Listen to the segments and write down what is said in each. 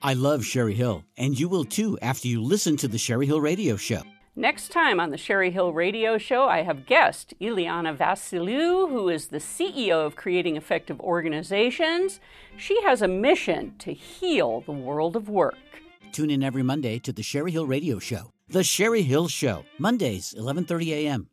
I love Sherry Hill, and you will too after you listen to the Sherry Hill Radio Show. Next time on the Sherry Hill Radio Show, I have guest Ileana Vassiliou, who is the CEO of Creating Effective Organizations. She has a mission to heal the world of work. Tune in every Monday to the Sherry Hill Radio Show. The Sherry Hill Show, Mondays, 11:30 a.m.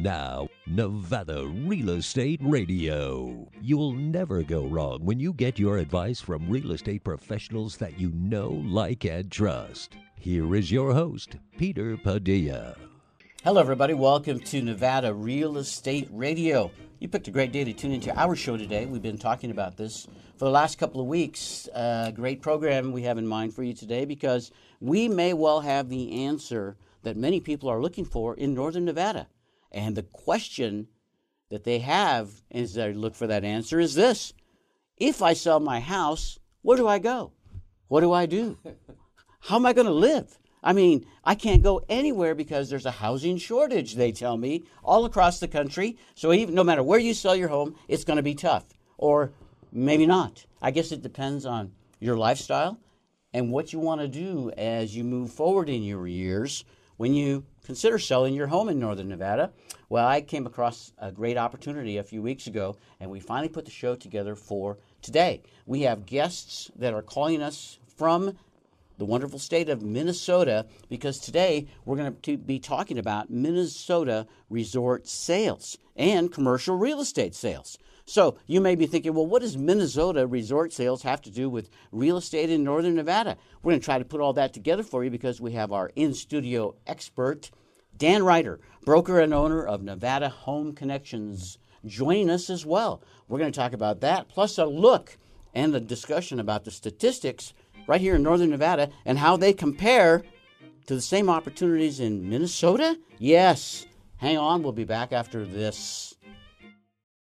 Now, Nevada Real Estate Radio. You'll never go wrong when you get your advice from real estate professionals that you know, like, and trust. Here is your host, Peter Padilla. Hello, everybody. Welcome to Nevada Real Estate Radio. You picked a great day to tune into our show today. We've been talking about this for the last couple of weeks. A great program we have in mind for you today because we may well have the answer that many people are looking for in Northern Nevada. And the question that they have as they look for that answer is this If I sell my house, where do I go? What do I do? How am I going to live? I mean, I can't go anywhere because there's a housing shortage, they tell me, all across the country. So even no matter where you sell your home, it's going to be tough. Or maybe not. I guess it depends on your lifestyle and what you want to do as you move forward in your years when you consider selling your home in Northern Nevada. Well, I came across a great opportunity a few weeks ago, and we finally put the show together for today. We have guests that are calling us from the wonderful state of Minnesota because today we're going to be talking about Minnesota resort sales and commercial real estate sales. So you may be thinking, well, what does Minnesota resort sales have to do with real estate in Northern Nevada? We're going to try to put all that together for you because we have our in studio expert, Dan Ryder, broker and owner of Nevada Home Connections, joining us as well. We're going to talk about that, plus a look and a discussion about the statistics right here in Northern Nevada and how they compare to the same opportunities in Minnesota? Yes. Hang on, we'll be back after this.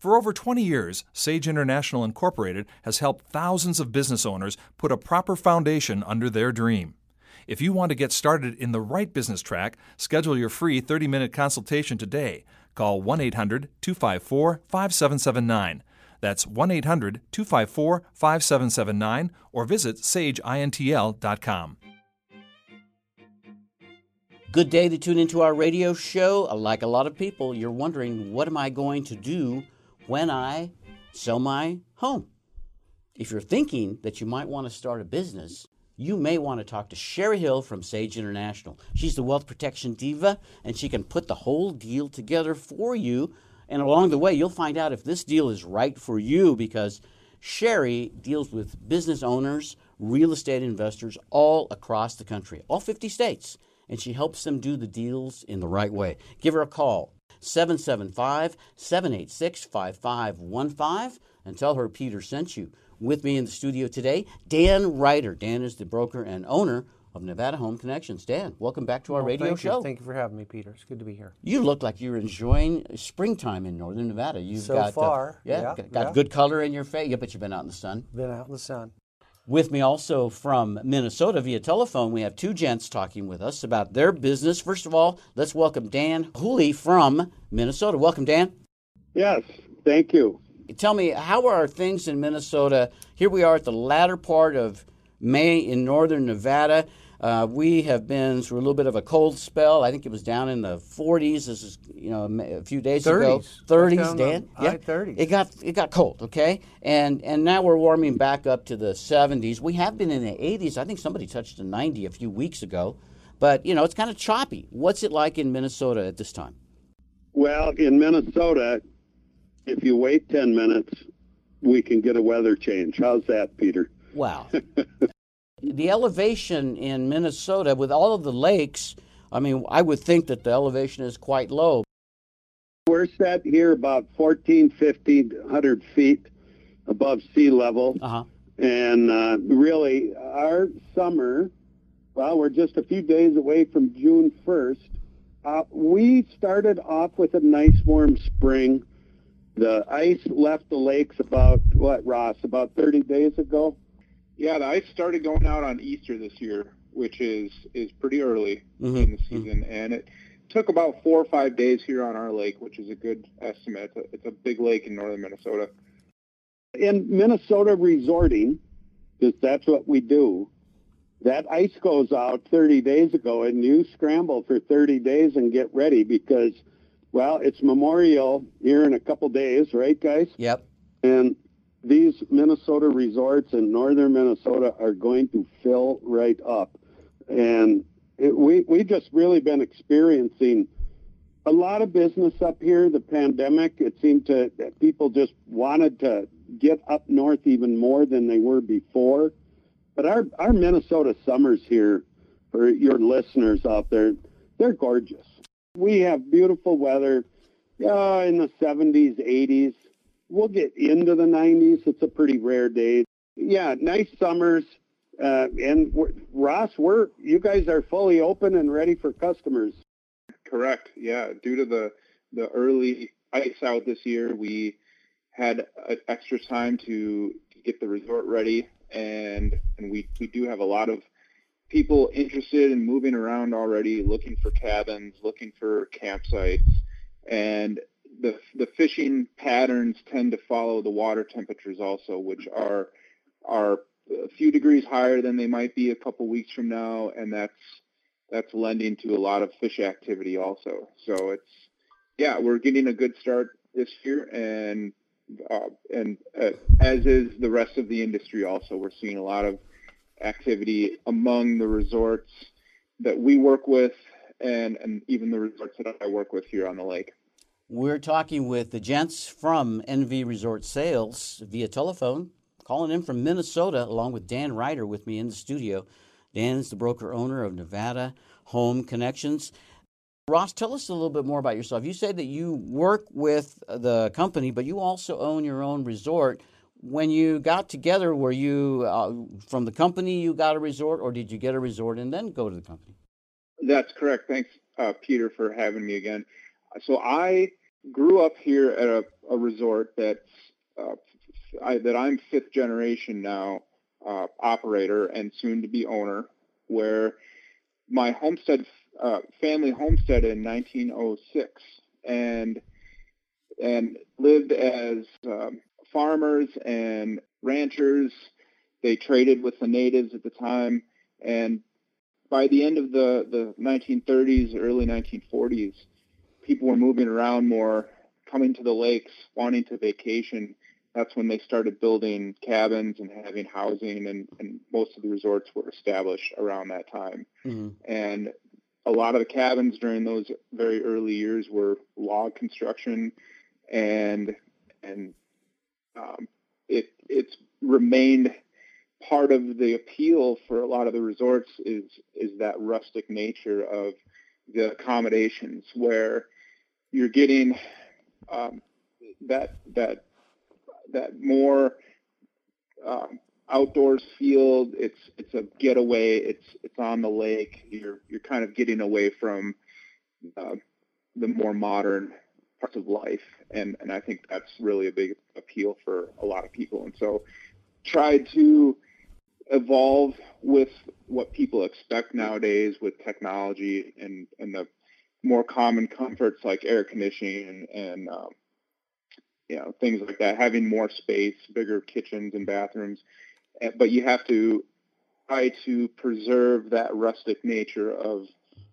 For over 20 years, Sage International Incorporated has helped thousands of business owners put a proper foundation under their dream. If you want to get started in the right business track, schedule your free 30 minute consultation today. Call 1 800 254 5779. That's 1 800 254 5779 or visit sageintl.com. Good day to tune into our radio show. Like a lot of people, you're wondering, what am I going to do when I sell my home? If you're thinking that you might want to start a business, you may want to talk to Sherry Hill from Sage International. She's the wealth protection diva, and she can put the whole deal together for you and along the way, you'll find out if this deal is right for you because Sherry deals with business owners, real estate investors all across the country, all 50 states, and she helps them do the deals in the right way. Give her a call, 775 786 5515, and tell her Peter sent you. With me in the studio today, Dan Ryder. Dan is the broker and owner of Nevada Home Connections. Dan, welcome back to our well, radio thank show. You. Thank you for having me, Peter. It's good to be here. You look like you're enjoying springtime in northern Nevada. You've so got uh, far, yeah, yeah, got, got yeah. good color in your face. Yeah, but you've been out in the sun. Been out in the sun. With me also from Minnesota via telephone, we have two gents talking with us about their business. First of all, let's welcome Dan Hooley from Minnesota. Welcome, Dan. Yes, thank you. Tell me, how are things in Minnesota? Here we are at the latter part of May in northern Nevada. Uh, we have been through a little bit of a cold spell. I think it was down in the 40s. This is you know a few days 30s. ago. 30s, Dan. Yeah, 30s. It got it got cold. Okay, and and now we're warming back up to the 70s. We have been in the 80s. I think somebody touched the 90 a few weeks ago, but you know it's kind of choppy. What's it like in Minnesota at this time? Well, in Minnesota, if you wait 10 minutes, we can get a weather change. How's that, Peter? Wow. the elevation in Minnesota, with all of the lakes, I mean, I would think that the elevation is quite low. We're set here about 14, 1500 feet above sea level. Uh-huh. And uh, really, our summer, well, we're just a few days away from June 1st. Uh, we started off with a nice warm spring. The ice left the lakes about, what, Ross, about 30 days ago? Yeah, the ice started going out on Easter this year, which is, is pretty early Mhm, in the season. And it took about four or five days here on our lake, which is a good estimate. It's a, it's a big lake in northern Minnesota. in Minnesota resorting, because that's what we do, that ice goes out 30 days ago, and you scramble for 30 days and get ready because, well, it's Memorial here in a couple days, right, guys? Yep. And these Minnesota resorts in northern Minnesota are going to fill right up. And it, we we just really been experiencing a lot of business up here. The pandemic, it seemed to people just wanted to get up north even more than they were before. But our our Minnesota summers here, for your listeners out there, they're gorgeous. We have beautiful weather, uh, in the 70s, 80s. We'll get into the 90s. It's a pretty rare day. Yeah, nice summers. Uh, and we're, Ross, we're you guys are fully open and ready for customers. Correct. Yeah. Due to the the early ice out this year, we had uh, extra time to, to get the resort ready, and and we we do have a lot of people interested in moving around already, looking for cabins, looking for campsites, and the the fishing patterns tend to follow the water temperatures also, which are are a few degrees higher than they might be a couple weeks from now, and that's that's lending to a lot of fish activity also. So it's yeah, we're getting a good start this year, and uh, and uh, as is the rest of the industry. Also, we're seeing a lot of activity among the resorts that we work with, and and even the resorts that I work with here on the lake. We're talking with the gents from NV Resort Sales via telephone, calling in from Minnesota, along with Dan Ryder with me in the studio. Dan is the broker owner of Nevada Home Connections. Ross, tell us a little bit more about yourself. You said that you work with the company, but you also own your own resort. When you got together, were you uh, from the company you got a resort, or did you get a resort and then go to the company? That's correct. Thanks, uh, Peter, for having me again. So I grew up here at a, a resort that's uh, I, that I'm fifth generation now uh, operator and soon to be owner, where my homestead uh, family homestead in 1906 and and lived as um, farmers and ranchers. They traded with the natives at the time, and by the end of the, the 1930s, early 1940s, people were moving around more, coming to the lakes, wanting to vacation. That's when they started building cabins and having housing, and, and most of the resorts were established around that time. Mm-hmm. And a lot of the cabins during those very early years were log construction, and and um, it it's remained part of the appeal for a lot of the resorts is is that rustic nature of the accommodations where you're getting um, that that that more um, outdoors field. It's it's a getaway. It's it's on the lake. You're you're kind of getting away from uh, the more modern parts of life, and and I think that's really a big appeal for a lot of people. And so, tried to evolve with what people expect nowadays with technology and and the more common comforts like air conditioning and, and um, you know things like that having more space bigger kitchens and bathrooms. But you have to try to preserve that rustic nature of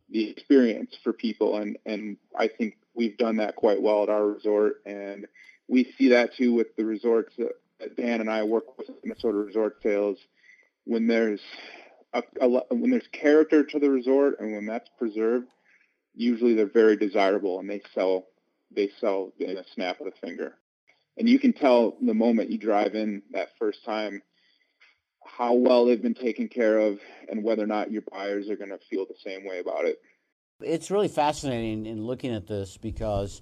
the experience for people and and I think we've done that quite well at our resort and we see that too with the resorts that, that Dan and I work with Minnesota Resort Sales. When there's a, a, when there's character to the resort and when that's preserved usually they're very desirable and they sell they sell in a snap of the finger and you can tell the moment you drive in that first time how well they've been taken care of and whether or not your buyers are going to feel the same way about it. It's really fascinating in looking at this because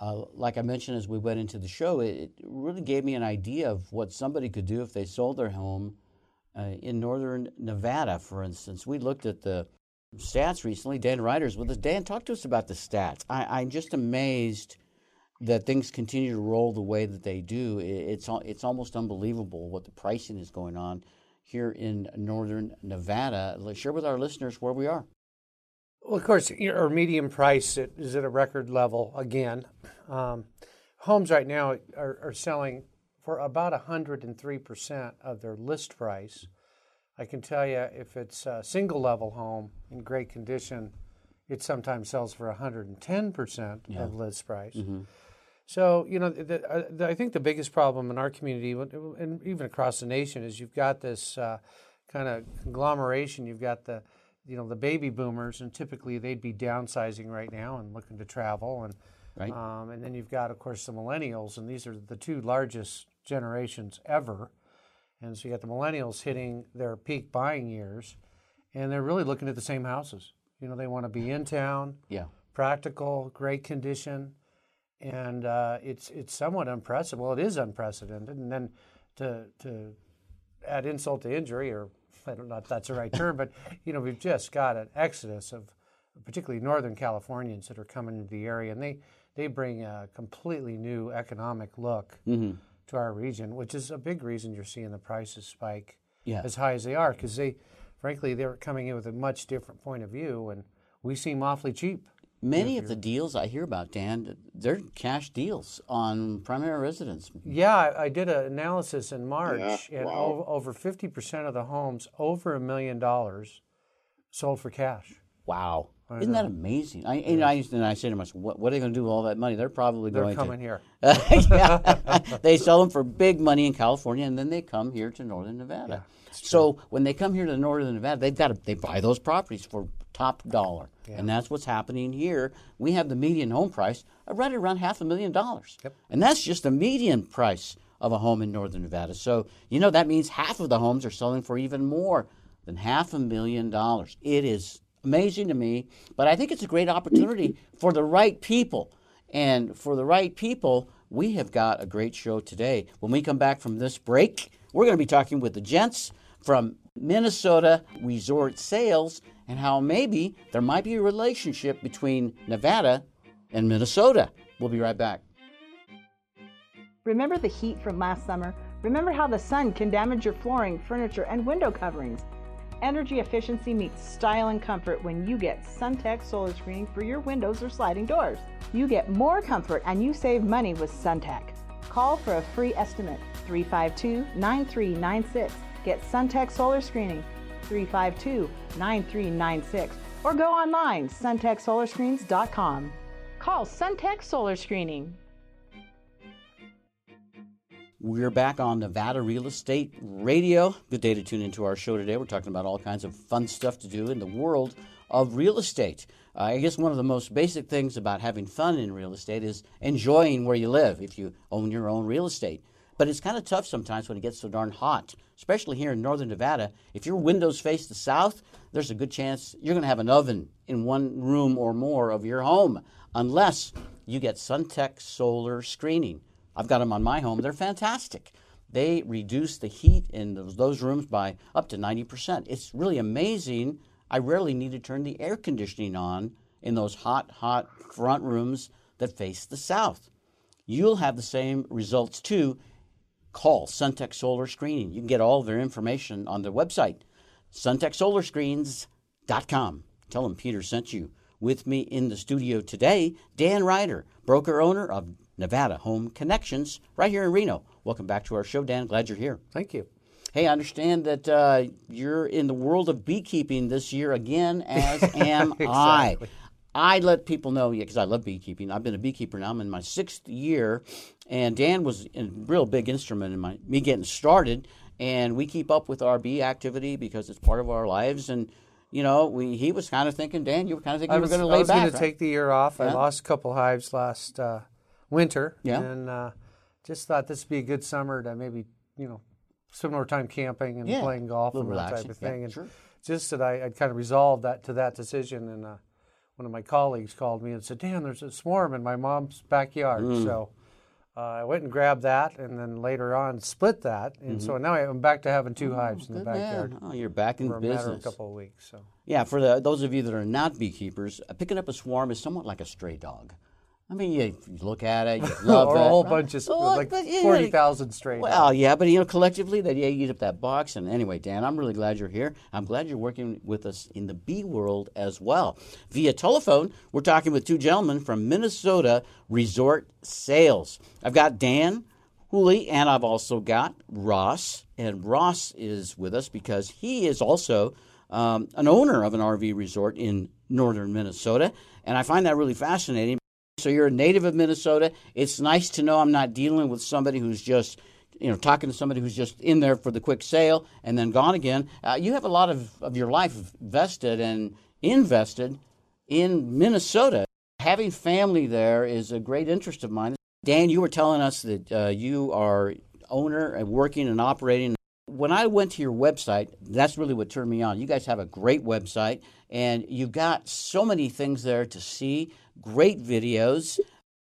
uh, like I mentioned as we went into the show, it, really gave me an idea of what somebody could do if they sold their home uh, in northern Nevada, for instance. We looked at the stats recently. Dan Ryder's with us. Dan, talk to us about the stats. I, I'm just amazed that things continue to roll the way that they do. It's it's almost unbelievable what the pricing is going on here in northern Nevada. Let's share with our listeners where we are. Well, of course, our median price is at a record level again. Um, homes right now are, are, selling for about 103% of their list price. I can tell you if it's a single level home in great condition, it sometimes sells for 110% yeah. of list price. Mm-hmm. So, you know, the, the, I think the biggest problem in our community and even across the nation is you've got this uh, kind of conglomeration. You've got the, you know, the baby boomers, and typically they'd be downsizing right now and looking to travel. And, right. um, and then you've got, of course, the millennials, and these are the two largest generations ever. And so you got the millennials hitting their peak buying years, and they're really looking at the same houses. You know, they want to be in town, yeah, practical, great condition and uh, it's it's somewhat unprecedented. Well, it is unprecedented, and then to to add insult to injury, or I don't know if that's the right term, but you know we've just got an exodus of particularly Northern Californians that are coming into the area, and they they bring a completely new economic look mm-hmm. To our region, which is a big reason you're seeing the prices spike yeah. as high as they are, because they, frankly, they're coming in with a much different point of view, and we seem awfully cheap. Many of the deals I hear about, Dan, they're cash deals on primary residence. Yeah, I did an analysis in March, yeah, and wow. over fifty percent of the homes over a million dollars sold for cash. Wow, isn't that amazing? I, and I, used and I say to myself, what, what, are they going to do with all that money? They're probably going. They're going coming to. here. yeah, they sell them for big money in California, and then they come here to Northern Nevada. Yeah, so when they come here to Northern Nevada, they've got to they buy those properties for top dollar. Yeah. And that's what's happening here. We have the median home price right around half a million dollars. Yep. And that's just the median price of a home in northern Nevada. So, you know, that means half of the homes are selling for even more than half a million dollars. It is amazing to me, but I think it's a great opportunity for the right people. And for the right people, we have got a great show today. When we come back from this break, we're going to be talking with the gents from Minnesota Resort Sales and how maybe there might be a relationship between Nevada and Minnesota. We'll be right back. Remember the heat from last summer? Remember how the sun can damage your flooring, furniture, and window coverings? Energy efficiency meets style and comfort when you get SunTech solar screening for your windows or sliding doors. You get more comfort and you save money with SunTech. Call for a free estimate 352 9396 Get SunTech Solar Screening 352 9396 or go online suntechsolarscreens.com. Call SunTech Solar Screening. We're back on Nevada Real Estate Radio. Good day to tune into our show today. We're talking about all kinds of fun stuff to do in the world of real estate. Uh, I guess one of the most basic things about having fun in real estate is enjoying where you live if you own your own real estate. But it's kind of tough sometimes when it gets so darn hot, especially here in northern Nevada. If your windows face the south, there's a good chance you're going to have an oven in one room or more of your home, unless you get SunTech solar screening. I've got them on my home. They're fantastic. They reduce the heat in those, those rooms by up to 90%. It's really amazing. I rarely need to turn the air conditioning on in those hot, hot front rooms that face the south. You'll have the same results too call Suntech Solar Screening. You can get all their information on their website, suntechsolarscreens.com. Tell them Peter sent you. With me in the studio today, Dan Ryder, broker owner of Nevada Home Connections, right here in Reno. Welcome back to our show, Dan. Glad you're here. Thank you. Hey, I understand that uh, you're in the world of beekeeping this year again, as am exactly. I. I let people know, yeah, because I love beekeeping. I've been a beekeeper now. I'm in my sixth year, and Dan was a real big instrument in my me getting started. And we keep up with our bee activity because it's part of our lives. And you know, we he was kind of thinking, Dan, you were kind of thinking I you were going to lay back. I was going to take the year off. Yeah. I lost a couple hives last uh, winter. Yeah. And uh, just thought this would be a good summer to maybe, you know, spend more time camping and Yeah. playing golf and that type of Yeah, thing. and sure. just that I, I'd kind of resolved that to that decision and uh, one of my colleagues called me and said, Dan, there's a swarm in my mom's backyard. Mm. So uh, I went and grabbed that and then later on split that. And so now I'm back to having two hives in the Mm-hmm. Backyard man. Oh, you're back in for a matter of a couple of weeks. So. Yeah, for the, those of you that are not beekeepers, uh, picking up a swarm is somewhat like a stray dog. I mean, you, you look at it, you love or it. a whole bunch of, Well, like but, yeah, 40,000 straight. Well, yeah, but you know, collectively, they yeah, eat up that box. And anyway, Dan, I'm really glad you're here. I'm glad you're working with us in the bee world as well. Via telephone, we're talking with two gentlemen from Minnesota Resort Sales. I've got Dan Hooley, and I've also got Ross. And Ross is with us because he is also um, an owner of an RV resort in northern Minnesota. And I find that really fascinating. So you're a native of Minnesota. It's nice to know I'm not dealing with somebody who's just, you know, talking to somebody who's just in there for the quick sale and then gone again. Uh, you have a lot of, of your life vested and invested in Minnesota. Having family there is a great interest of mine. Dan, you were telling us that uh, you are owner and working and operating. When I went to your website, that's really what turned me on. You guys have a great website, and you've got so many things there to see, great videos.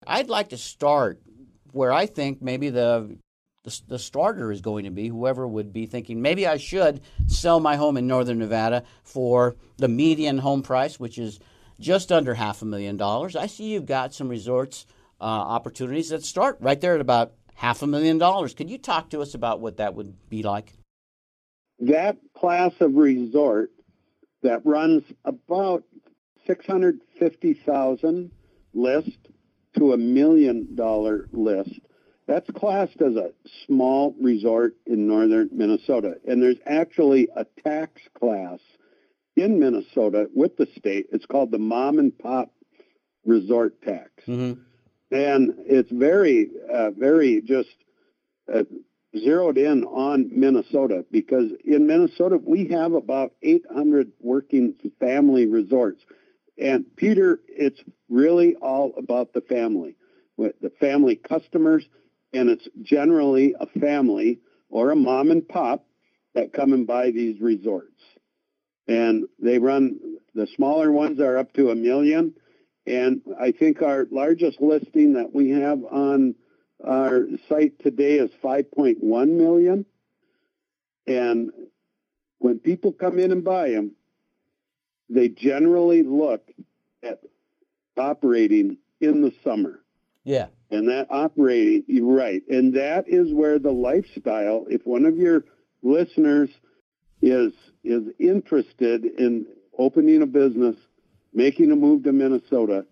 I'd like to start where I think maybe the, the the starter is going to be whoever would be thinking maybe I should sell my home in northern Nevada for the median home price, which is just under half a million dollars. I see you've got some resorts uh, opportunities that start right there at about half a million dollars. Could you talk to us about what that would be like? That class of resort that runs about 650,000 list to a million dollar list. That's classed as a small resort in northern Minnesota. And there's actually a tax class in Minnesota with the state. It's called the mom and pop resort tax. Mm-hmm. And it's very, uh, very just uh, zeroed in on Minnesota because in Minnesota we have about 800 working family resorts. And Peter, it's really all about the family, with the family customers, and it's generally a family or a mom and pop that come and buy these resorts. And they run the smaller ones are up to a million, and I think our largest listing that we have on our site today is 5.1 million. And when people come in and buy them, they generally look at operating in the summer. Yeah. And that operating, you're right. And that is where the lifestyle, if one of your listeners is is interested in opening a business, making a move to Minnesota,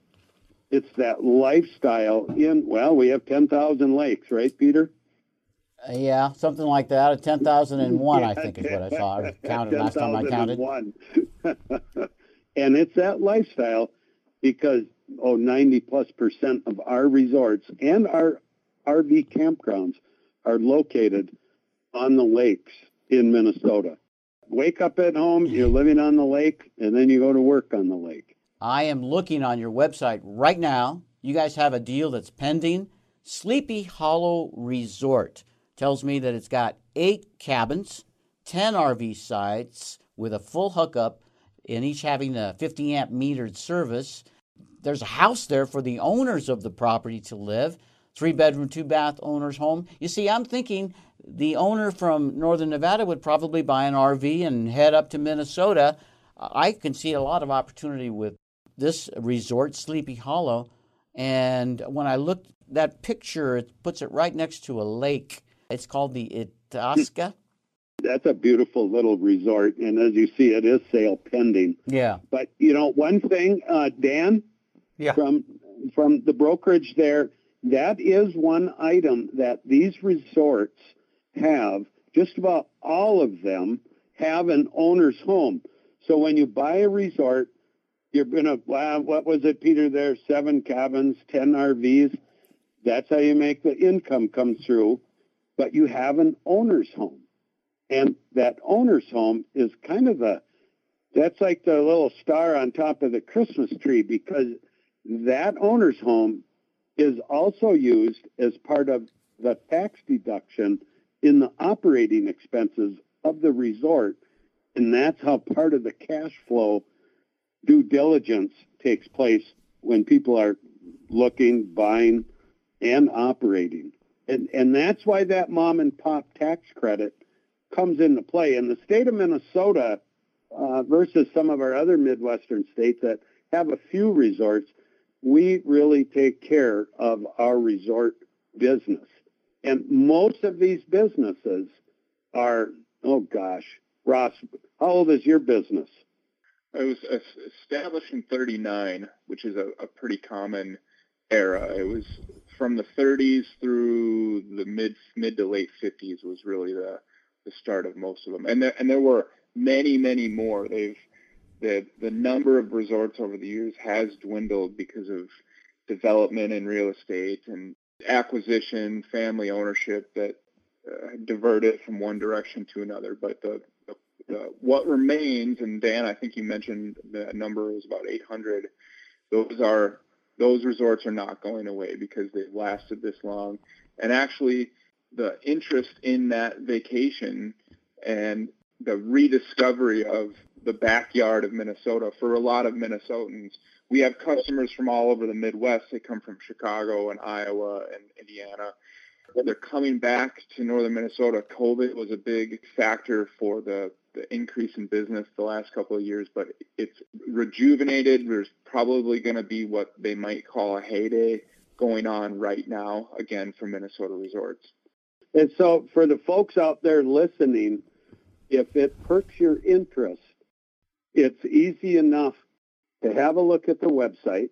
it's that lifestyle in well, we have ten thousand lakes, right, Peter? Uh, yeah, something like that. A Ten thousand and one, I think, is what I saw. I counted last time I counted. 10,001. and it's that lifestyle because oh 90 plus percent of our resorts and our RV campgrounds are located on the lakes in Minnesota. Wake up at home, you're living on the lake, and then you go to work on the lake. I am looking on your website right now. You guys have a deal that's pending. Sleepy Hollow Resort tells me that it's got eight cabins, 10 RV sites with a full hookup, and each having a 50 amp metered service. There's a house there for the owners of the property to live. Three bedroom, two bath owner's home. You see, I'm thinking the owner from Northern Nevada would probably buy an RV and head up to Minnesota. I can see a lot of opportunity with this resort, Sleepy Hollow. And when I looked that picture, it puts it right next to a lake. It's called the Itasca. That's a beautiful little resort, and as you see, it is sale pending. Yeah. But you know, one thing, uh, Dan, Yeah. from from the brokerage there, that is one item that these resorts have. Just about all of them have an owner's home. So when you buy a resort, you're gonna wow, what was it, Peter? There, seven cabins, ten RVs. That's how you make the income come through. But you have an owner's home, and that owner's home is kind of the that's like the little star on top of the Christmas tree because that owner's home is also used as part of the tax deduction in the operating expenses of the resort. And that's how part of the cash flow due diligence takes place when people are looking, buying, and operating. And, and that's why that mom and pop tax credit comes into play. In the state of Minnesota uh, versus some of our other Midwestern states that have a few resorts, we really take care of our resort business. And most of these businesses are, oh gosh, Ross, how old is your business? It was established in 39, which is a, a pretty common era. It was from the 30s through the mid mid to late 50s was really the the start of most of them, and there, and there were many many more. They've the the number of resorts over the years has dwindled because of development in real estate and acquisition, family ownership that uh, diverted from one direction to another. But the, the what remains, and Dan, I think you mentioned the number was about 800. Those are those resorts are not going away because they've lasted this long. And actually, the interest in that vacation and the rediscovery of the backyard of Minnesota for a lot of Minnesotans. We have customers from all over the Midwest. They come from Chicago and Iowa and Indiana. They're coming back to northern Minnesota. COVID was a big factor for the the increase in business the last couple of years, but it's rejuvenated. There's probably going to be what they might call a heyday going on right now, again, for Minnesota resorts. And so for the folks out there listening, if it perks your interest, it's easy enough to have a look at the website.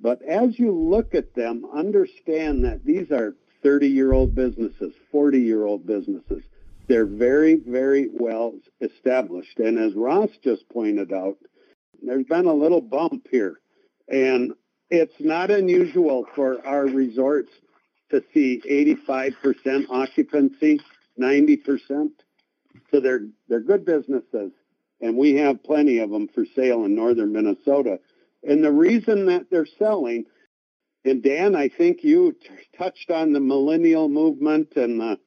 But as you look at them, understand that these are 30-year-old businesses, 40-year-old businesses. They're very, very well established. And as Ross just pointed out, there's been a little bump here. And it's not unusual for our resorts to see 85% occupancy, 90%. So they're, they're good businesses. And we have plenty of them for sale in northern Minnesota. And the reason that they're selling, and Dan, I think you t- touched on the millennial movement and the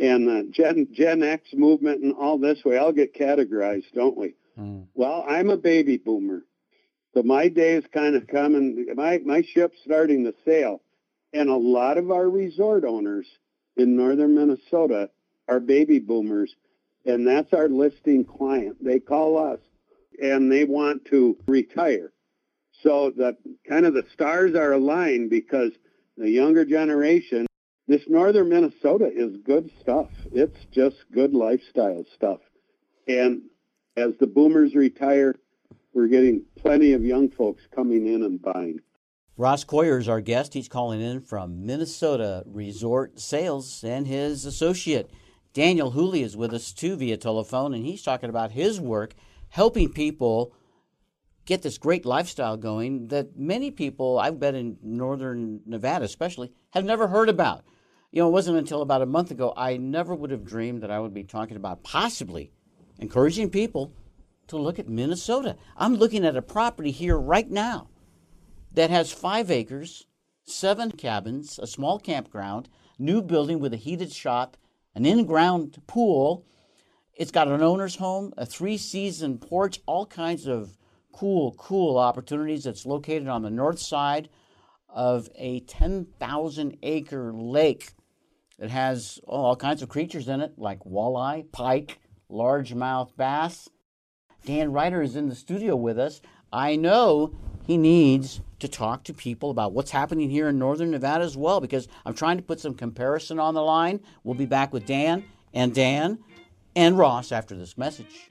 and the Gen Gen X movement and all this. We all get categorized, don't we? Mm. Well, I'm a baby boomer, so my day is kind of coming. My my ship's starting to sail, and a lot of our resort owners in northern Minnesota are baby boomers, and that's our listing client. They call us, and they want to retire. So the kind of the stars are aligned because the younger generation this northern Minnesota is good stuff. It's just good lifestyle stuff. And as the boomers retire, we're getting plenty of young folks coming in and buying. Ross Coyer is our guest. He's calling in from Minnesota Resort Sales and his associate. Daniel Hooley is with us too via telephone, and he's talking about his work helping people get this great lifestyle going that many people, I've bet in northern Nevada especially, have never heard about you know, it wasn't until about a month ago I never would have dreamed that I would be talking about possibly encouraging people to look at Minnesota. I'm looking at a property here right now that has five acres, seven cabins, a small campground, new building with a heated shop, an in ground pool. It's got an owner's home, a three season porch, all kinds of cool, cool opportunities. It's located on the north side of a 10,000 acre lake it has all kinds of creatures in it, like walleye, pike, largemouth bass. Dan Ryder is in the studio with us. I know he needs to talk to people about what's happening here in northern Nevada as well, because I'm trying to put some comparison on the line. We'll be back with Dan and Dan and Ross after this message.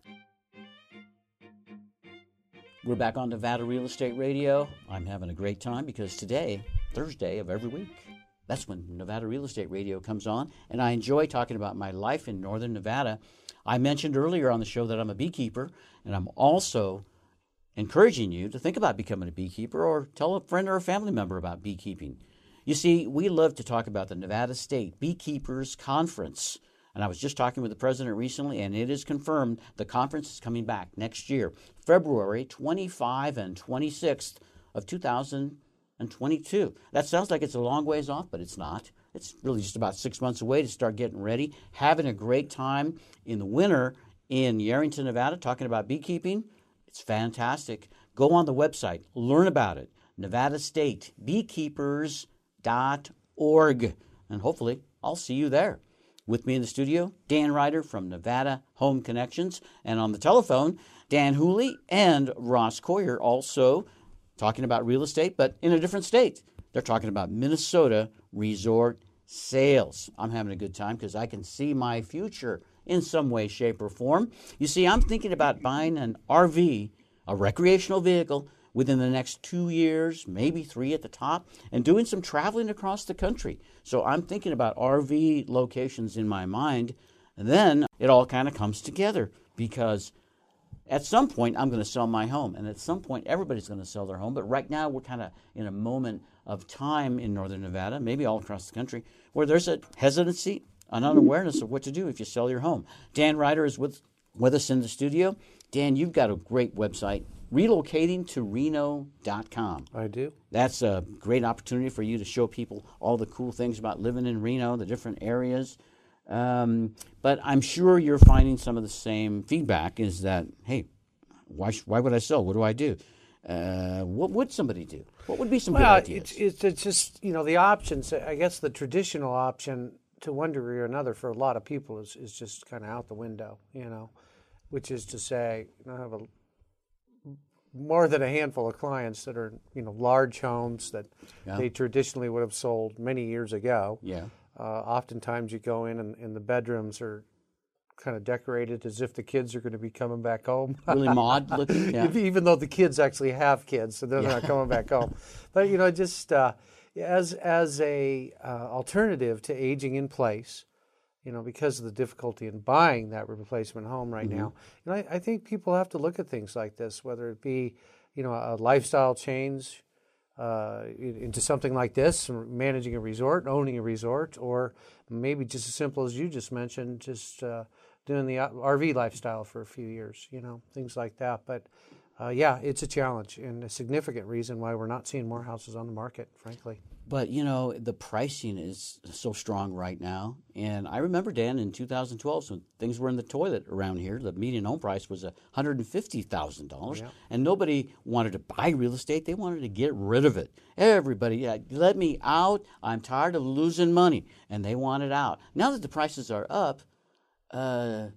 We're back on Nevada Real Estate Radio. I'm having a great time because today, Thursday of every week, that's when Nevada Real Estate Radio comes on, and I enjoy talking about my life in northern Nevada. I mentioned earlier on the show that I'm a beekeeper, and I'm also encouraging you to think about becoming a beekeeper or tell a friend or a family member about beekeeping. You see, we love to talk about the Nevada State Beekeepers Conference. And I was just talking with the president recently, and it is confirmed the conference is coming back next year, February 25 and 26th of 2022. That sounds like it's a long ways off, but it's not. It's really just about six months away to start getting ready, having a great time in the winter in Yerington, Nevada, talking about beekeeping. It's fantastic. Go on the website, learn about it. Nevada State Beekeepers.org. And hopefully, I'll see you there. With me in the studio, Dan Ryder from Nevada Home Connections, and on the telephone, Dan Hooley and Ross Coyer, also talking about real estate, but in a different state. They're talking about Minnesota resort sales. I'm having a good time because I can see my future in some way, shape, or form. You see, I'm thinking about buying an RV, a recreational vehicle, within the next two years, maybe three at the top, and doing some traveling across the country. So I'm thinking about RV locations in my mind, and then it all kind of comes together because at some point I'm going to sell my home, and at some point everybody's going to sell their home. But right now we're kind of in a moment of time in northern Nevada, maybe all across the country, where there's a hesitancy, an unawareness of what to do if you sell your home. Dan Ryder is with with us in the studio. Dan, you've got a great website, relocatingtoreno.com. I do. That's a great opportunity for you to show people all the cool things about living in Reno, the different areas. Um, but I'm sure you're finding some of the same feedback is that, hey, why, sh- why would I sell? What do I do? Uh, what would somebody do? What would be some well, good ideas? It's, it's, it's just, you know, the options, I guess the traditional option to one degree or another for a lot of people is, is just kind of out the window, you know, which is to say, I have a more than a handful of clients that are, you know, large homes that Yeah. they traditionally would have sold many years ago. yeah. Uh, oftentimes you go in and, and the bedrooms are kind of decorated as if the kids are going to be coming back home. Really mod looking? Yeah. Even though the kids actually have kids, so they're not coming back home. But you know, just uh, as as a uh, alternative to aging in place, you know, because of the difficulty in buying that replacement home right now, you know, I, I think people have to look at things like this, whether it be, you know, a lifestyle change uh, into something like this, managing a resort, owning a resort, or maybe just as simple as you just mentioned, just uh, doing the uh, RV lifestyle for a few years, you know, things like that. But uh, yeah, it's a challenge and a significant reason why we're not seeing more houses on the market, frankly. But you know the pricing is so strong right now, and I remember Dan in 2012 when things were in the toilet around here. The median home price was 150 thousand dollars, and nobody wanted to buy real estate. They wanted to get rid of it. Everybody, yeah, let me out. I'm tired of losing money, and they wanted out. Now that the prices are up, uh,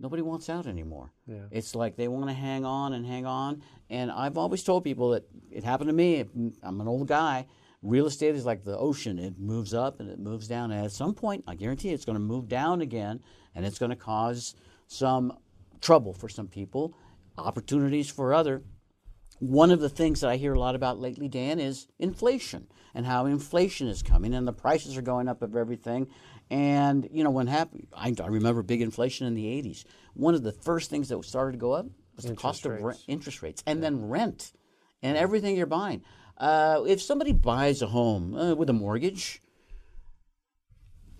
nobody wants out anymore. Yeah. It's like they want to hang on and hang on. And I've always told people that it happened to me. I'm an old guy. Real estate is like the ocean. It moves up and it moves down. And at some point, I guarantee it's going to move down again and it's going to cause some trouble for some people, opportunities for other. One of the things that I hear a lot about lately, Dan, is inflation and how inflation is coming and the prices are going up of everything. And you know, when happened, I, I remember big inflation in the '80s. One of the first things that started to go up was the cost of rent, interest rates, and then rent, and everything you're buying. Uh, if somebody buys a home uh, with a mortgage,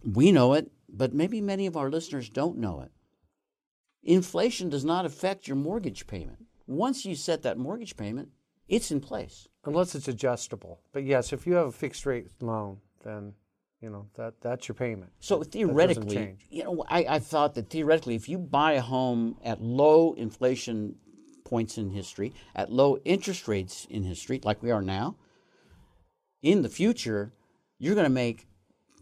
we know it, but maybe many of our listeners don't know it. Inflation does not affect your mortgage payment. Once you set that mortgage payment, it's in place. Unless it's adjustable. But yes, if you have a fixed rate loan, then you know that that's your payment. So theoretically, you know, I, I thought that theoretically, if you buy a home at low inflation points in history, at low interest rates in history, like we are now, in the future, you're going to make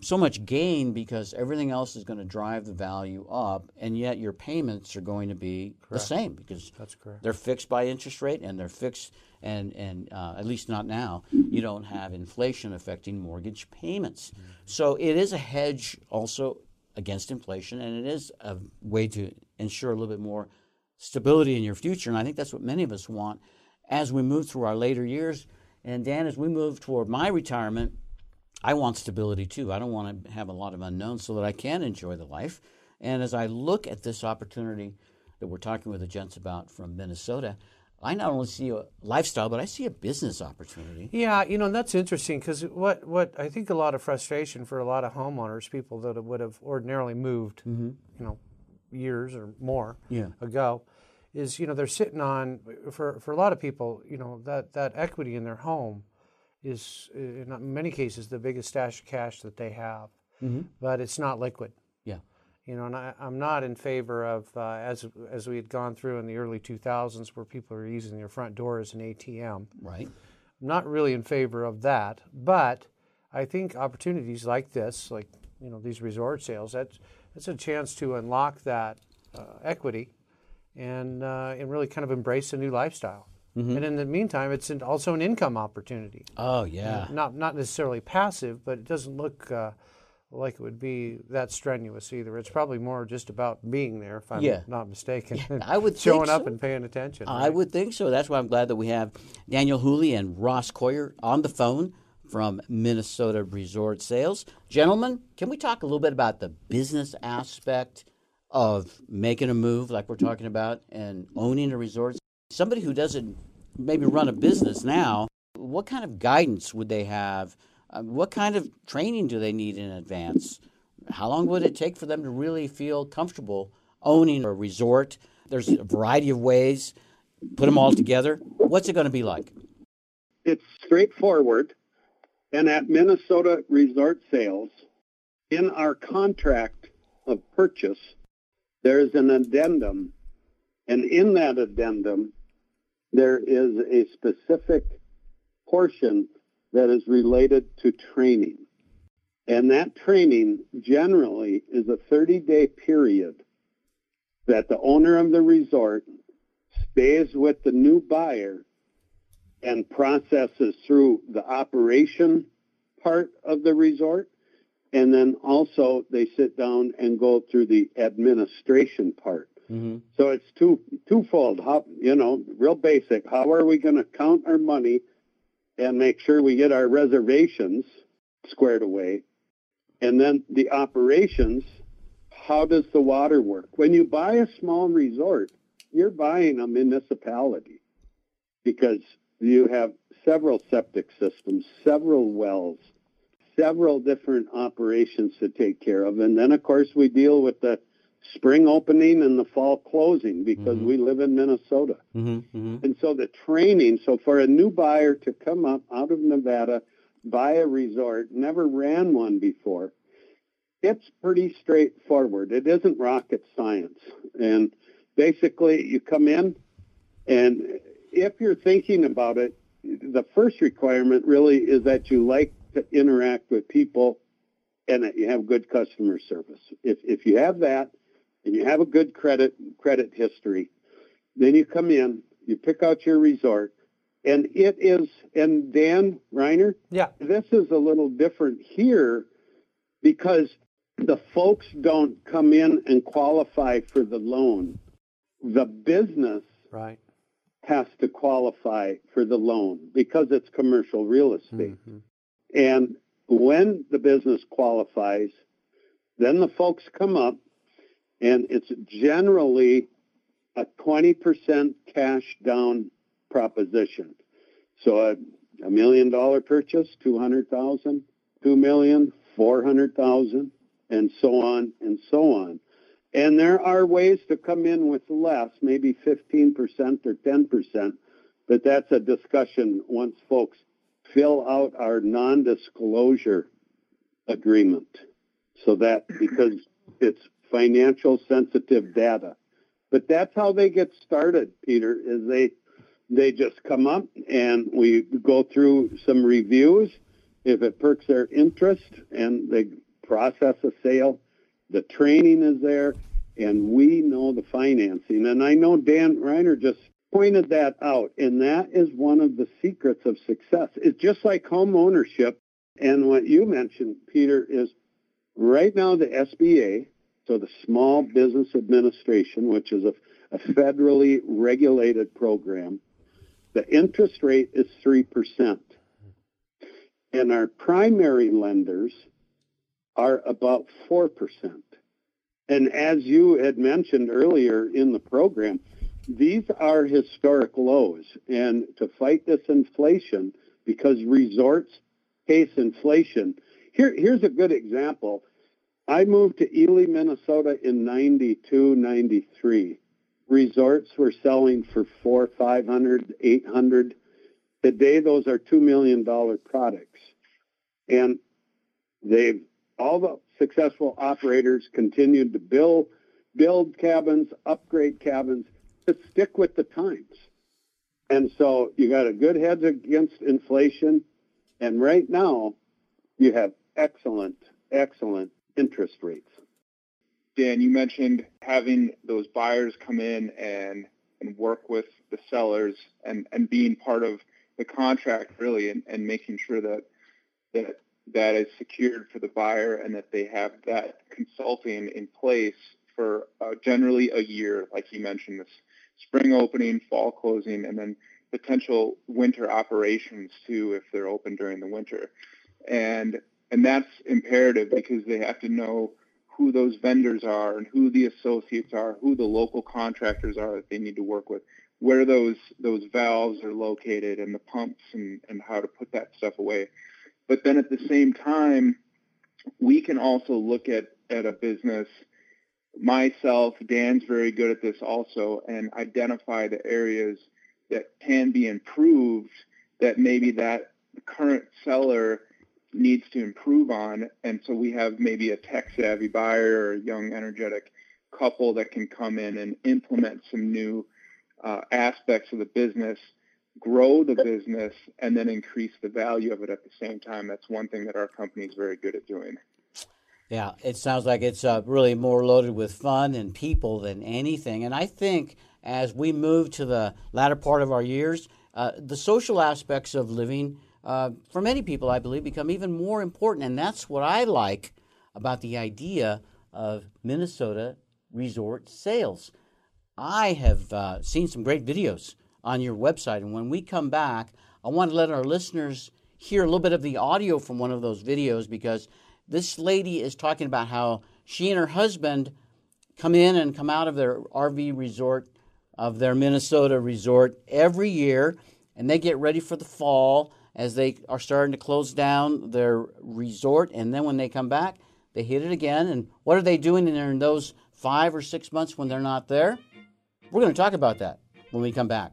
so much gain because everything else is going to drive the value up, and yet your payments are going to be the same because That's correct. they're fixed by interest rate and they're fixed, and and uh, at least not now. You don't have inflation affecting mortgage payments, so it is a hedge also against inflation, and it is a way to ensure a little bit more stability in your future. And I think that's what many of us want as we move through our later years. And Dan, as we move toward my retirement, I want stability too. I don't want to have a lot of unknowns so that I can enjoy the life. And as I look at this opportunity that we're talking with the gents about from Minnesota, I not only see a lifestyle, but I see a business opportunity. Yeah, you know and that's interesting because what what I think a lot of frustration for a lot of homeowners, people that would have ordinarily moved, mm-hmm. you know, years or more Yeah. ago, is you know they're sitting on for for a lot of people, you know that that equity in their home is uh, in many cases the biggest stash of cash that they have, but it's not liquid. Yeah. You know, and I, I'm not in favor of uh, as as we had gone through in the early 2000s, where people are using their front door as an ATM. Right. I'm not really in favor of that, but I think opportunities like this, like you know these resort sales, that's that's a chance to unlock that uh, equity, and uh, and really kind of embrace a new lifestyle. And in the meantime, it's an, also an income opportunity. Oh, yeah. Not not necessarily passive, but it doesn't look uh, like it would be that strenuous either. It's probably more just about being there, if I'm Yeah. not mistaken. and I would showing think up so. and paying attention. I right? would think so. That's why I'm glad that we have Daniel Hooley and Ross Coyer on the phone from Minnesota Resort Sales. Gentlemen, can we talk a little bit about the business aspect of making a move like we're talking about and owning a resort? Somebody who doesn't maybe run a business now, what kind of guidance would they have? Uh, what kind of training do they need in advance? How long would it take for them to really feel comfortable owning a resort? There's a variety of ways. Put them all together. What's it going to be like? it's straightforward. And at Minnesota Resort Sales, in our contract of purchase, there's an addendum. And in that addendum, there is a specific portion that is related to training. And that training generally is a 30 day period that the owner of the resort stays with the new buyer and processes through the operation part of the resort. And then also they sit down and go through the administration part. Mm-hmm. So it's two twofold. How you know, real basic. How are we going to count our money and make sure we get our reservations squared away? And then the operations. How does the water work? When you buy a small resort, you're buying a municipality because you have several septic systems, several wells, several different operations to take care of. And then, of course, we deal with the spring opening and the fall closing because we live in Minnesota. Mm-hmm. Mm-hmm. And so the training, so for a new buyer to come up out of Nevada, buy a resort, never ran one before, it's pretty straightforward. It isn't rocket science. And basically, you come in, and if you're thinking about it, the first requirement really is that you like to interact with people and that you have good customer service. If, if you have that and you have a good credit credit history, then you come in, you pick out your resort, and it is, and Dan Reiner, Yeah. this is a little different here because the folks don't come in and qualify for the loan. The business Right. has to qualify for the loan because it's commercial real estate. Mhm. And when the business qualifies, then the folks come up, and it's generally a 20% cash down proposition. So a, a million dollar purchase, 200,000, 2 million, 400,000, and so on and so on. And there are ways to come in with less, maybe 15% or 10%, but that's a discussion once folks fill out our non-disclosure agreement. So that because it's financial sensitive data. But that's how they get started, Peter, is they they just come up and we go through some reviews. If it perks their interest and they process a sale, the training is there and we know the financing. And I know Dan Reiner just pointed that out. And that is one of the secrets of success. It's just like home ownership. And what you mentioned, Peter, is right now the SBA, so the Small Business Administration, which is a, a federally regulated program, the interest rate is 3%. And our primary lenders are about 4%. And as you had mentioned earlier in the program, these are historic lows. And to fight this inflation, because resorts face inflation, here, here's a good example. I moved to Ely, Minnesota in 92, 93. Resorts were selling for four, 500, 800. Today, those are $2 million products. And they've, all the successful operators continued to build, build cabins, upgrade cabins to stick with the times. And so you got a good hedge against inflation. And right now, you have excellent, excellent interest rates. Dan, you mentioned having those buyers come in and, and work with the sellers and, and being part of the contract really and, and making sure that that that is secured for the buyer and that they have that consulting in place for uh, generally a year, like you mentioned, this spring opening, fall closing, and then potential winter operations too if they're open during the winter. And and that's imperative because they have to know who those vendors are and who the associates are, who the local contractors are that they need to work with, where those those valves are located and the pumps and, and how to put that stuff away. But then at the same time, we can also look at, at a business, myself, Dan's very good at this also, and identify the areas that can be improved that maybe that current seller needs to improve on. And so we have maybe a tech savvy buyer or a young energetic couple that can come in and implement some new uh, aspects of the business grow the business and then increase the value of it at the same time. That's one thing that our company is very good at doing. Yeah, it sounds like it's uh, really more loaded with fun and people than anything. And I think as we move to the latter part of our years, uh, the social aspects of living, uh, for many people, I believe, become even more important. And that's what I like about the idea of Minnesota resort sales. I have uh, seen some great videos on your website. And when we come back, I want to let our listeners hear a little bit of the audio from one of those videos because this lady is talking about how she and her husband come in and come out of their RV resort, of their Minnesota resort every year, and they get ready for the fall as they are starting to close down their resort. And then when they come back, they hit it again. And what are they doing in those five or six months when they're not there? We're going to talk about that when we come back.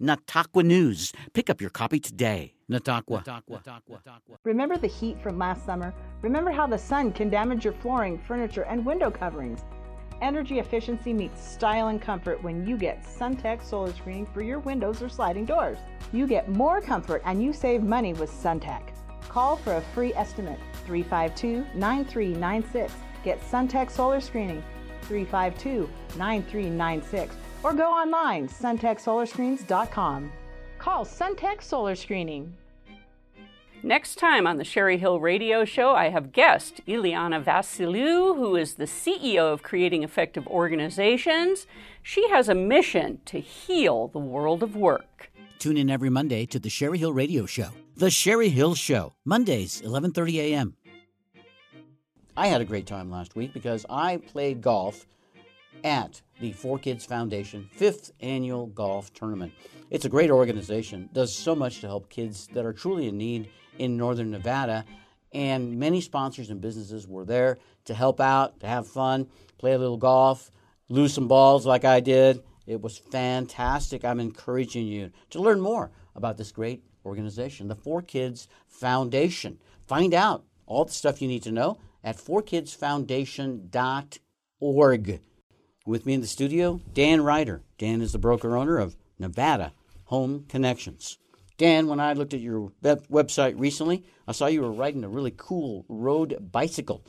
Nataqua News. Pick up your copy today. Nataqua. Remember the heat from last summer? Remember how the sun can damage your flooring, furniture, and window coverings? Energy efficiency meets style and comfort when you get SunTech solar screening for your windows or sliding doors. You get more comfort and you save money with SunTech. Call for a free estimate 352 9396. Get SunTech solar screening 352 9396 or go online suntechsolarscreens.com. Call SunTech Solar Screening. Next time on the Sherry Hill Radio Show, I have guest Ileana Vassiliou, who is the CEO of Creating Effective Organizations. She has a mission to heal the world of work. Tune in every Monday to the Sherry Hill Radio Show. The Sherry Hill Show, Mondays, 11:30 a.m. I had a great time last week because I played golf at the Four Kids Foundation fifth annual golf tournament. It's a great organization, does so much to help kids that are truly in need in northern Nevada. And many sponsors and businesses were there to help out, to have fun, play a little golf, lose some balls like I did. It was fantastic. I'm encouraging you to learn more about this great organization, the Four Kids Foundation. Find out all the stuff you need to know at fourkidsfoundation.org. With me in the studio, Dan Ryder. Dan is the broker owner of Nevada Home Connections. Dan, when I looked at your web- website recently, I saw you were riding a really cool road bicycle.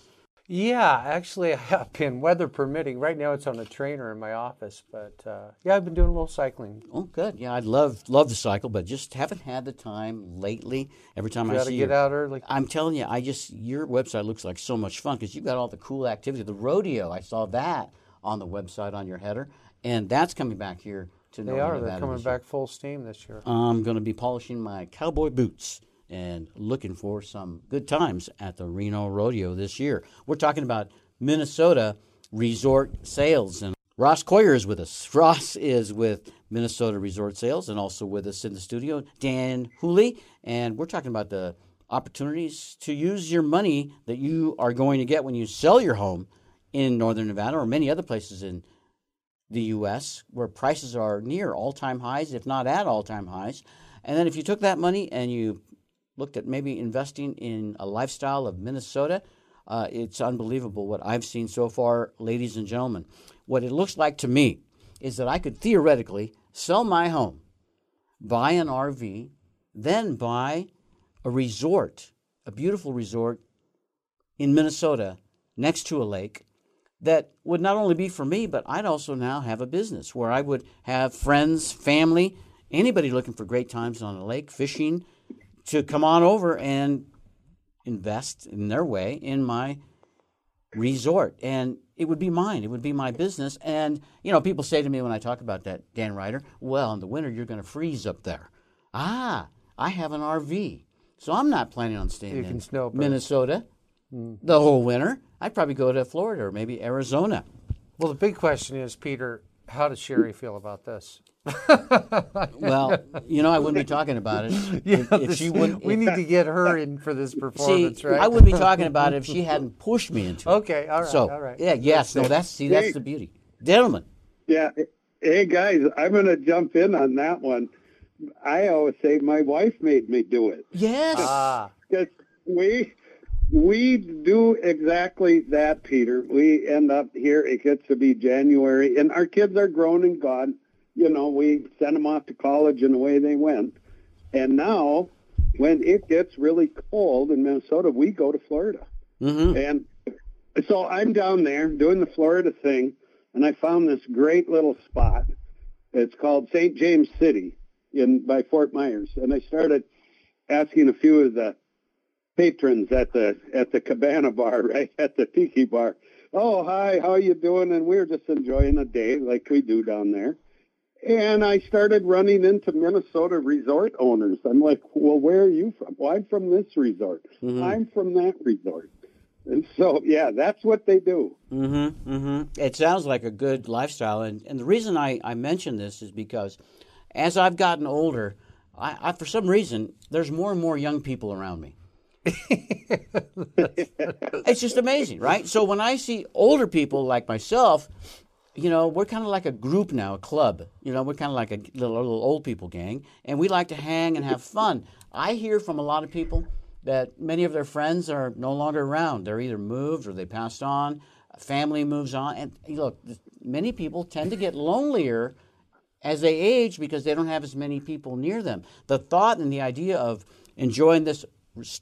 Yeah, actually, I have been, weather permitting. Right now, it's on a trainer in my office, but uh, yeah, I've been doing a little cycling. Oh, good. Yeah, I'd love love to cycle, but just haven't had the time lately. Every time You I got to see get you, out early. I'm telling you, I just your website looks like so much fun because you've got all the cool activity. The rodeo, I saw that on the website on your header, and that's coming back here to They are. They're coming back full steam this year. I'm going to be polishing my cowboy boots and looking for some good times at the Reno Rodeo this year. We're talking about Minnesota resort sales. And Ross Coyer is with us. Ross is with Minnesota Resort Sales and also with us in the studio, Dan Hooley. And we're talking about the opportunities to use your money that you are going to get when you sell your home in Northern Nevada or many other places in the U.S., where prices are near all time highs, if not at all time highs. And then if you took that money and you looked at maybe investing in a lifestyle of Minnesota, uh, it's unbelievable what I've seen so far, ladies and gentlemen. What it looks like to me is that I could theoretically sell my home, buy an RV, then buy a resort, a beautiful resort in Minnesota next to a lake that would not only be for me, but I'd also now have a business where I would have friends, family, anybody looking for great times on a lake, fishing, to come on over and invest in their way in my resort. And it would be mine. It would be my business. And, you know, people say to me when I talk about that, Dan Ryder, well, in the winter, you're going to freeze up there. Ah, I have an RV. So I'm not planning on staying You in can snowbird. The whole winter. I'd probably go to Florida or maybe Arizona. Well, the big question is, Peter, how does Sherry feel about this? Well, you know, I wouldn't be talking about it if, if she wouldn't. we need to get her in for this see, performance, right? I wouldn't be talking about it if she hadn't pushed me into it. Okay, all right, So, all right. yeah, yes, no, that's see, that's the beauty, gentlemen. Yeah. Hey guys, I'm going to jump in on that one. I always say my wife made me do it Yes, Ah, because we we do exactly that, Peter. We end up here. It gets to be January, and our kids are grown and gone. You know, we sent them off to college, and away they went. And now, when it gets really cold in Minnesota, we go to Florida. hmm And so I'm down there doing the Florida thing, and I found this great little spot. It's called St. James City in by Fort Myers, and I started asking a few of the patrons at the at the Cabana Bar, right at the Tiki Bar. Oh, hi, how you doing? And we were just enjoying a day like we do down there. And I started running into Minnesota resort owners. I'm like, well, where are you from? Well, I'm from this resort. Mhm. I'm from that resort. And so, yeah, that's what they do. Mm-hmm. Mm-hmm. It sounds like a good lifestyle, and and the reason I I mention this is because as I've gotten older, I, I for some reason there's more and more young people around me. it's just amazing, right? So when I see older people like myself, you know, we're kind of like a group now, a club. You know, we're kind of like a little, little old people gang, and we like to hang and have fun. I hear from a lot of people that many of their friends are no longer around. They're either moved or they passed on. Family moves on, and look, many people tend to get lonelier as they age because they don't have as many people near them. The thought and the idea of enjoying this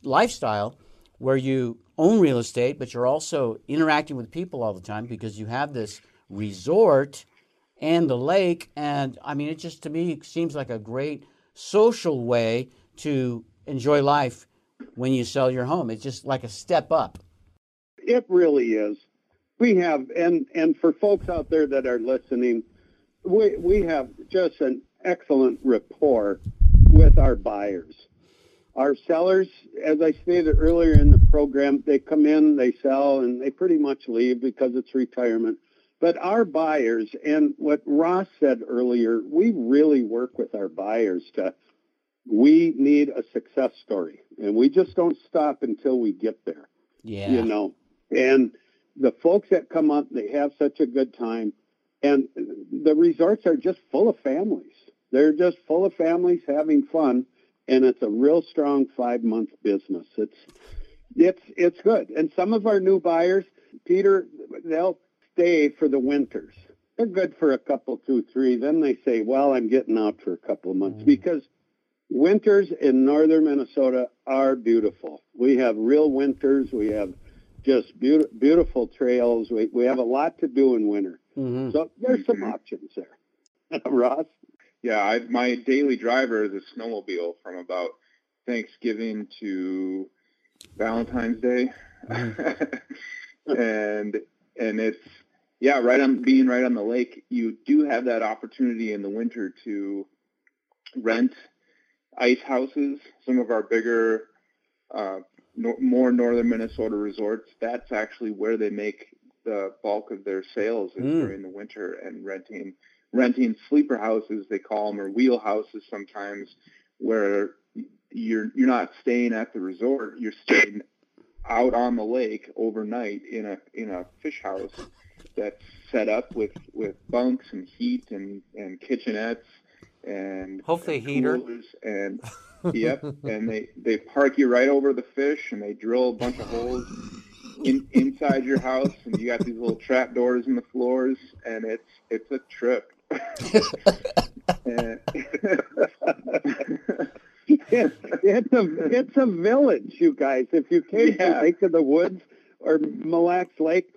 lifestyle where you own real estate, but you're also interacting with people all the time because you have this resort and the lake. And I mean, it just to me seems like a great social way to enjoy life when you sell your home. It's just like a step up. It really is. We have, and and for folks out there that are listening, we we have just an excellent rapport with our buyers. Our sellers, as I stated earlier in the program. They come in, they sell, and they pretty much leave because it's retirement. But our buyers, and what Ross said earlier, we really work with our buyers to, we need a success story. And we just don't stop until we get there. Yeah. You know, and the folks that come up, they have such a good time. And the resorts are just full of families. They're just full of families having fun. And it's a real strong five month business. It's, it's, it's good. And some of our new buyers, Peter, they'll stay for the winters. They're good for a couple, two, three. Then they say, well, I'm getting out for a couple of months because winters in northern Minnesota are beautiful. We have real winters. We have just beautiful, beautiful trails. We, we have a lot to do in winter. Mm-hmm. So there's some options there. Ross? Yeah, I, my daily driver is a snowmobile from about Thanksgiving to Valentine's Day, and and it's yeah, right on being right on the lake. You do have that opportunity in the winter to rent ice houses. Some of our bigger, uh, no, more northern Minnesota resorts. That's actually where they make the bulk of their sales Mm. during the winter and renting renting sleeper houses they call them or wheel houses sometimes where you're you're not staying at the resort you're staying out on the lake overnight in a in a fish house that's set up with with bunks and heat and and kitchenettes and Hopefully and heater. and yep and they they park you right over the fish and they drill a bunch of holes in, inside your house and you got these little trap doors in the floors and it's it's a trip it's, it's a it's a village, you guys. If you came Yeah. to Lake of the Woods or Mille Lacs Lake,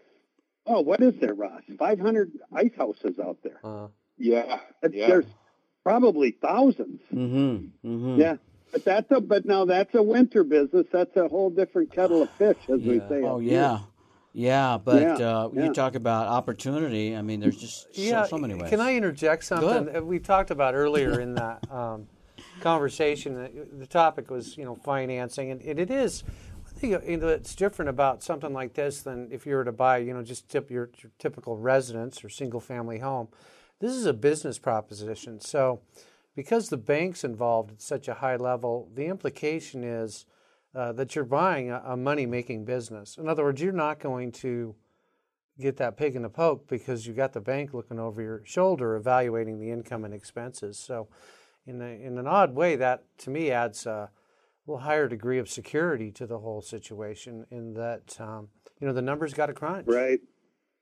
oh, what is there, Ross? Five hundred ice houses out there. Uh, yeah yeah There's probably thousands. Mm-hmm. Mm-hmm. Yeah, but that's a but now that's a winter business. That's a whole different kettle of fish, as we say. Oh yeah, yeah. But Yeah, uh, yeah. you talk about opportunity. I mean, there's just so, yeah, so many ways. Can I interject something? ahead. We talked about earlier in that um, conversation. The topic was, you know, financing, and, and it is. One thing you know, that's different about something like this than if you were to buy, you know, just tip your, your typical residence or single-family home. This is a business proposition. So, because the bank's involved at such a high level, the implication is uh, that you're buying a, a money-making business. In other words, you're not going to get that pig in the poke because you got the bank looking over your shoulder evaluating the income and expenses. So, in, a, in an odd way, that to me adds a little higher degree of security to the whole situation. In that, um, you know, the numbers got to crunch. Right.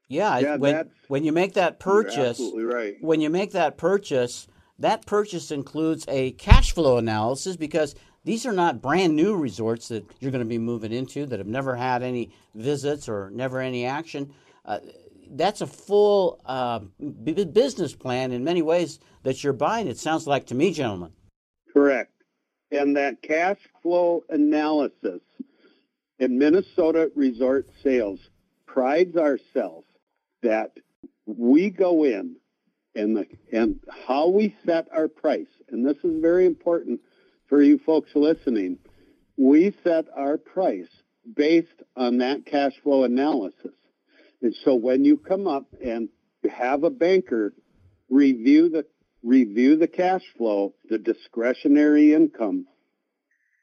yeah, Yeah, when when you make that purchase, absolutely right when you make that purchase, that purchase includes a cash flow analysis because these are not brand new resorts that you're going to be moving into that have never had any visits or never any action. Uh, that's a full uh, b- business plan in many ways that you're buying. It sounds like to me, gentlemen. Correct. And that cash flow analysis in Minnesota resort sales prides ourselves that we go in and the and how we set our price, and this is very important for you folks listening. We set our price based on that cash flow analysis. And so when you come up and you have a banker review the review the cash flow, the discretionary income,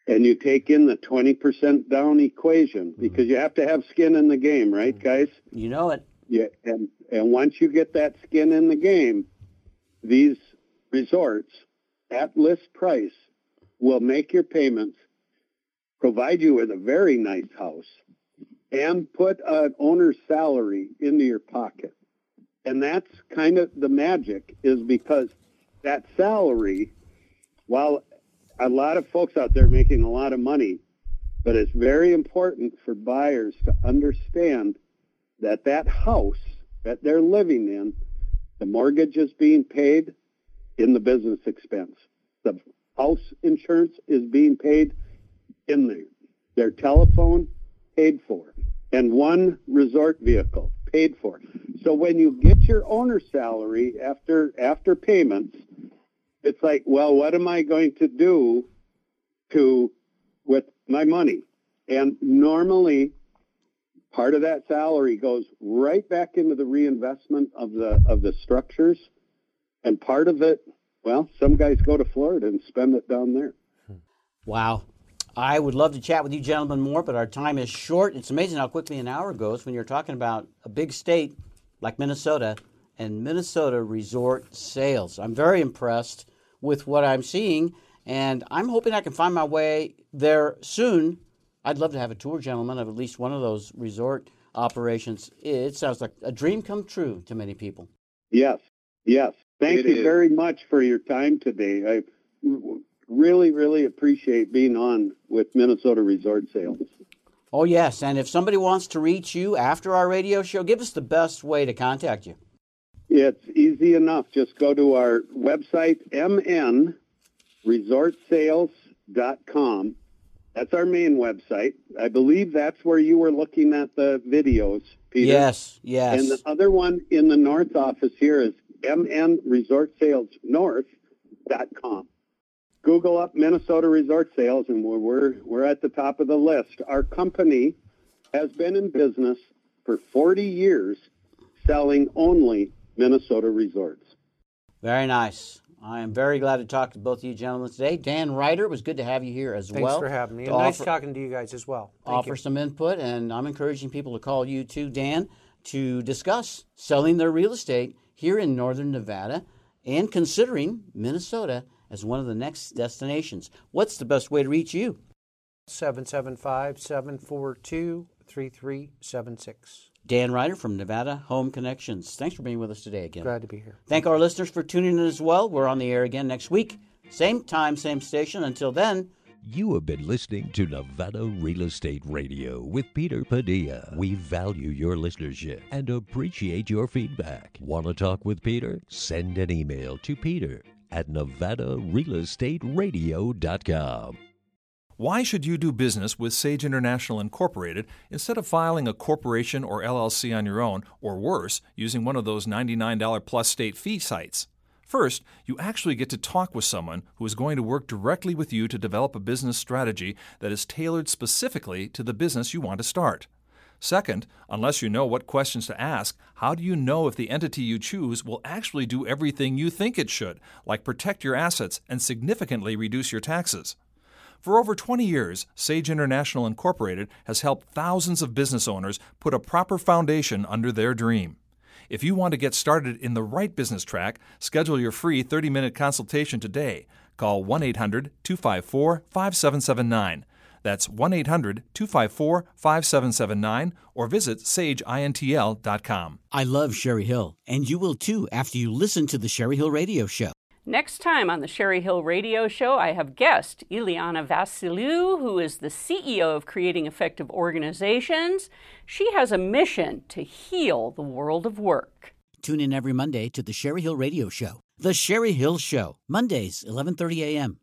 and you take in the 20% down equation mm-hmm. because you have to have skin in the game, right, mm-hmm. guys? You know it. Yeah, and and once you get that skin in the game, these resorts at list price will make your payments, provide you with a very nice house, and put an owner's salary into your pocket. And that's kind of the magic is because that salary, while a lot of folks out there making a lot of money, but it's very important for buyers to understand that that house that they're living in, the mortgage is being paid in the business expense. The house insurance is being paid in there. Their telephone paid for, and one resort vehicle paid for. So when you get your owner salary after after payments, it's like, well, what am I going to do to with my money? And normally, part of that salary goes right back into the reinvestment of the of the structures, and part of it, well, some guys go to Florida and spend it down there. Wow. I would love to chat with you gentlemen more, but our time is short. It's amazing how quickly an hour goes when you're talking about a big state like Minnesota and Minnesota resort sales. I'm very impressed with what I'm seeing, and I'm hoping I can find my way there soon. I'd love to have a tour, gentlemen, of at least one of those resort operations. It sounds like a dream come true to many people. Yes, yes. Thank It you is. very much for your time today. I really, really appreciate being on with Minnesota Resort Sales. Oh, yes. And if somebody wants to reach you after our radio show, give us the best way to contact you. It's easy enough. Just go to our website, mnresortsales.com. That's our main website. I believe that's where you were looking at the videos, Peter. Yes, yes. And the other one in the North office here is mnresortsalesnorth.com. Google up Minnesota Resort Sales, and we're, we're, we're at the top of the list. Our company has been in business for 40 years selling only Minnesota resorts. Very nice. I am very glad to talk to both of you gentlemen today. Dan Ryder, it was good to have you here as Thanks well. Thanks for having me. to nice offer- talking to you guys as well. Thank offer you. some input, and I'm encouraging people to call you too, Dan, to discuss selling their real estate here in northern Nevada and considering Minnesota as one of the next destinations. What's the best way to reach you? 775 742 3376. Dan Ryder from Nevada Home Connections. Thanks for being with us today again. Glad to be here. Thank our listeners for tuning in as well. We're on the air again next week. Same time, same station. Until then, You have been listening to Nevada Real Estate Radio with Peter Padilla. We value your listenership and appreciate your feedback. Want to talk with Peter? Send an email to Peter at nevadarealestateradio.com. Why should you do business with Sage International Incorporated instead of filing a corporation or LLC on your own, or worse, using one of those $99 plus state fee sites? First, you actually get to talk with someone who is going to work directly with you to develop a business strategy that is tailored specifically to the business you want to start. Second, unless you know what questions to ask, how do you know if the entity you choose will actually do everything you think it should, like protect your assets and significantly reduce your taxes? For over 20 years, Sage International Incorporated has helped thousands of business owners put a proper foundation under their dream. If you want to get started in the right business track, schedule your free 30 minute consultation today. Call 1 800 254 5779. That's 1 800 254 5779 or visit sageintl.com. I love Sherry Hill, and you will too after you listen to the Sherry Hill Radio Show. Next time on the Sherry Hill Radio Show, I have guest Ileana Vassiliou, who is the CEO of Creating Effective Organizations. She has a mission to heal the world of work. Tune in every Monday to the Sherry Hill Radio Show. The Sherry Hill Show, Mondays, 11:30 a.m.